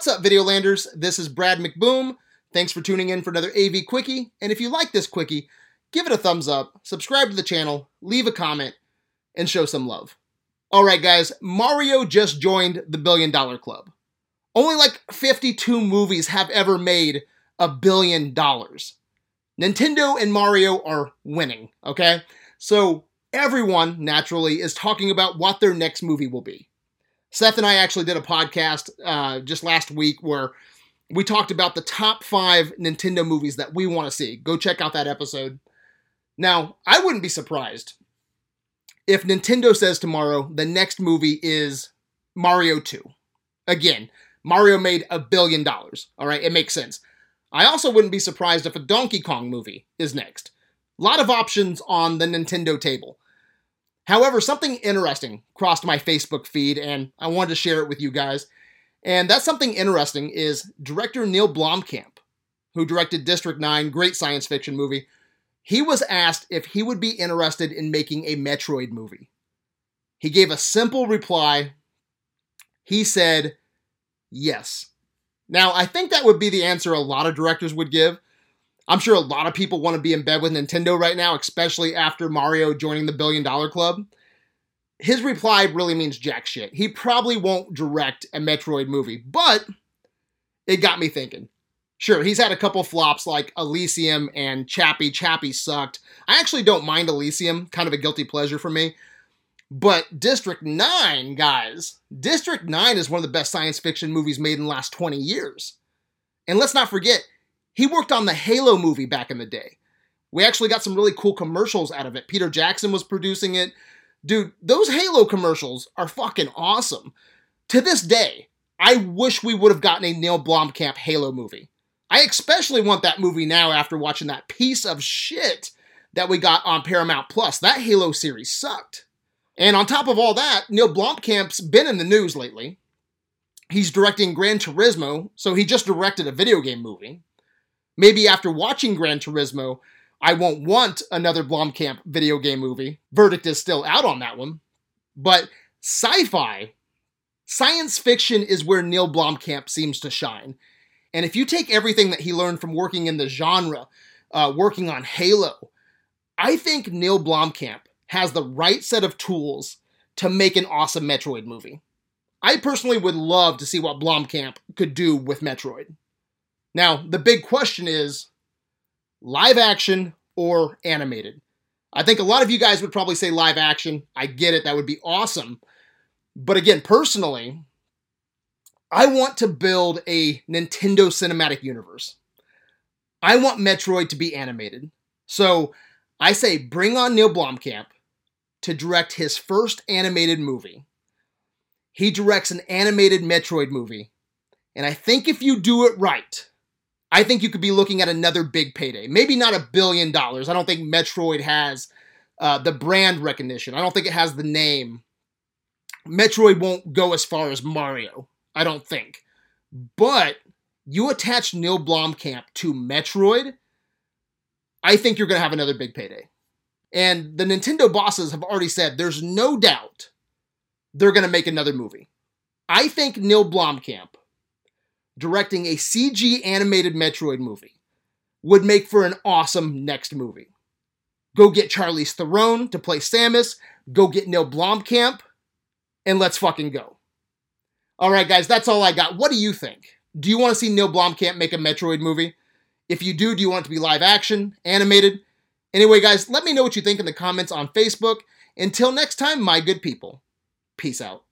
What's up, Videolanders? This is Brad McBoom. Thanks for tuning in for another AV Quickie. And if you like this Quickie, give it a thumbs up, subscribe to the channel, leave a comment, and show some love. All right, guys, Mario just joined the Billion Dollar Club. Only like 52 movies have ever made a billion dollars. Nintendo and Mario are winning, okay? So everyone, naturally, is talking about what their next movie will be. Seth and I actually did a podcast uh, just last week where we talked about the top five Nintendo movies that we want to see. Go check out that episode. Now, I wouldn't be surprised if Nintendo says tomorrow the next movie is Mario 2. Again, Mario made a billion dollars. All right, it makes sense. I also wouldn't be surprised if a Donkey Kong movie is next. A lot of options on the Nintendo table. However, something interesting crossed my Facebook feed, and I wanted to share it with you guys. And that something interesting is director Neill Blomkamp, who directed District 9, great science fiction movie. He was asked if he would be interested in making a Metroid movie. He gave a simple reply. He said, yes. Now, I think that would be the answer a lot of directors would give. I'm sure a lot of people want to be in bed with Nintendo right now, especially after Mario joining the billion dollar club. His reply really means jack shit. He probably won't direct a Metroid movie, but it got me thinking. Sure, he's had a couple flops like Elysium and Chappie. Chappie sucked. I actually don't mind Elysium, kind of a guilty pleasure for me. But District 9, guys, District 9 is one of the best science fiction movies made in the last 20 years. And let's not forget, he worked on the Halo movie back in the day. We actually got some really cool commercials out of it. Peter Jackson was producing it. Dude, those Halo commercials are fucking awesome. To this day, I wish we would have gotten a Neill Blomkamp Halo movie. I especially want that movie now after watching that piece of shit that we got on Paramount Plus. That Halo series sucked. And on top of all that, Neill Blomkamp's been in the news lately. He's directing Gran Turismo, so he just directed a video game movie. Maybe after watching Gran Turismo, I won't want another Blomkamp video game movie. Verdict is still out on that one. But sci fi, science fiction is where Neill Blomkamp seems to shine. And if you take everything that he learned from working in the genre, uh, working on Halo, I think Neill Blomkamp has the right set of tools to make an awesome Metroid movie. I personally would love to see what Blomkamp could do with Metroid. Now, the big question is live action or animated? I think a lot of you guys would probably say live action. I get it, that would be awesome. But again, personally, I want to build a Nintendo cinematic universe. I want Metroid to be animated. So I say bring on Neill Blomkamp to direct his first animated movie. He directs an animated Metroid movie. And I think if you do it right, I think you could be looking at another big payday. Maybe not a billion dollars. I don't think Metroid has uh, the brand recognition. I don't think it has the name. Metroid won't go as far as Mario. I don't think. But you attach Neill Blomkamp to Metroid, I think you're going to have another big payday. And the Nintendo bosses have already said there's no doubt they're going to make another movie. I think Neill Blomkamp directing a CG animated Metroid movie would make for an awesome next movie. Go get Charlize Theron to play Samus, go get Neill Blomkamp, and let's fucking go. All right, guys, that's all I got. What do you think? Do you want to see Neill Blomkamp make a Metroid movie? If you do, do you want it to be live action, animated? Anyway, guys, let me know what you think in the comments on Facebook. Until next time, my good people, peace out.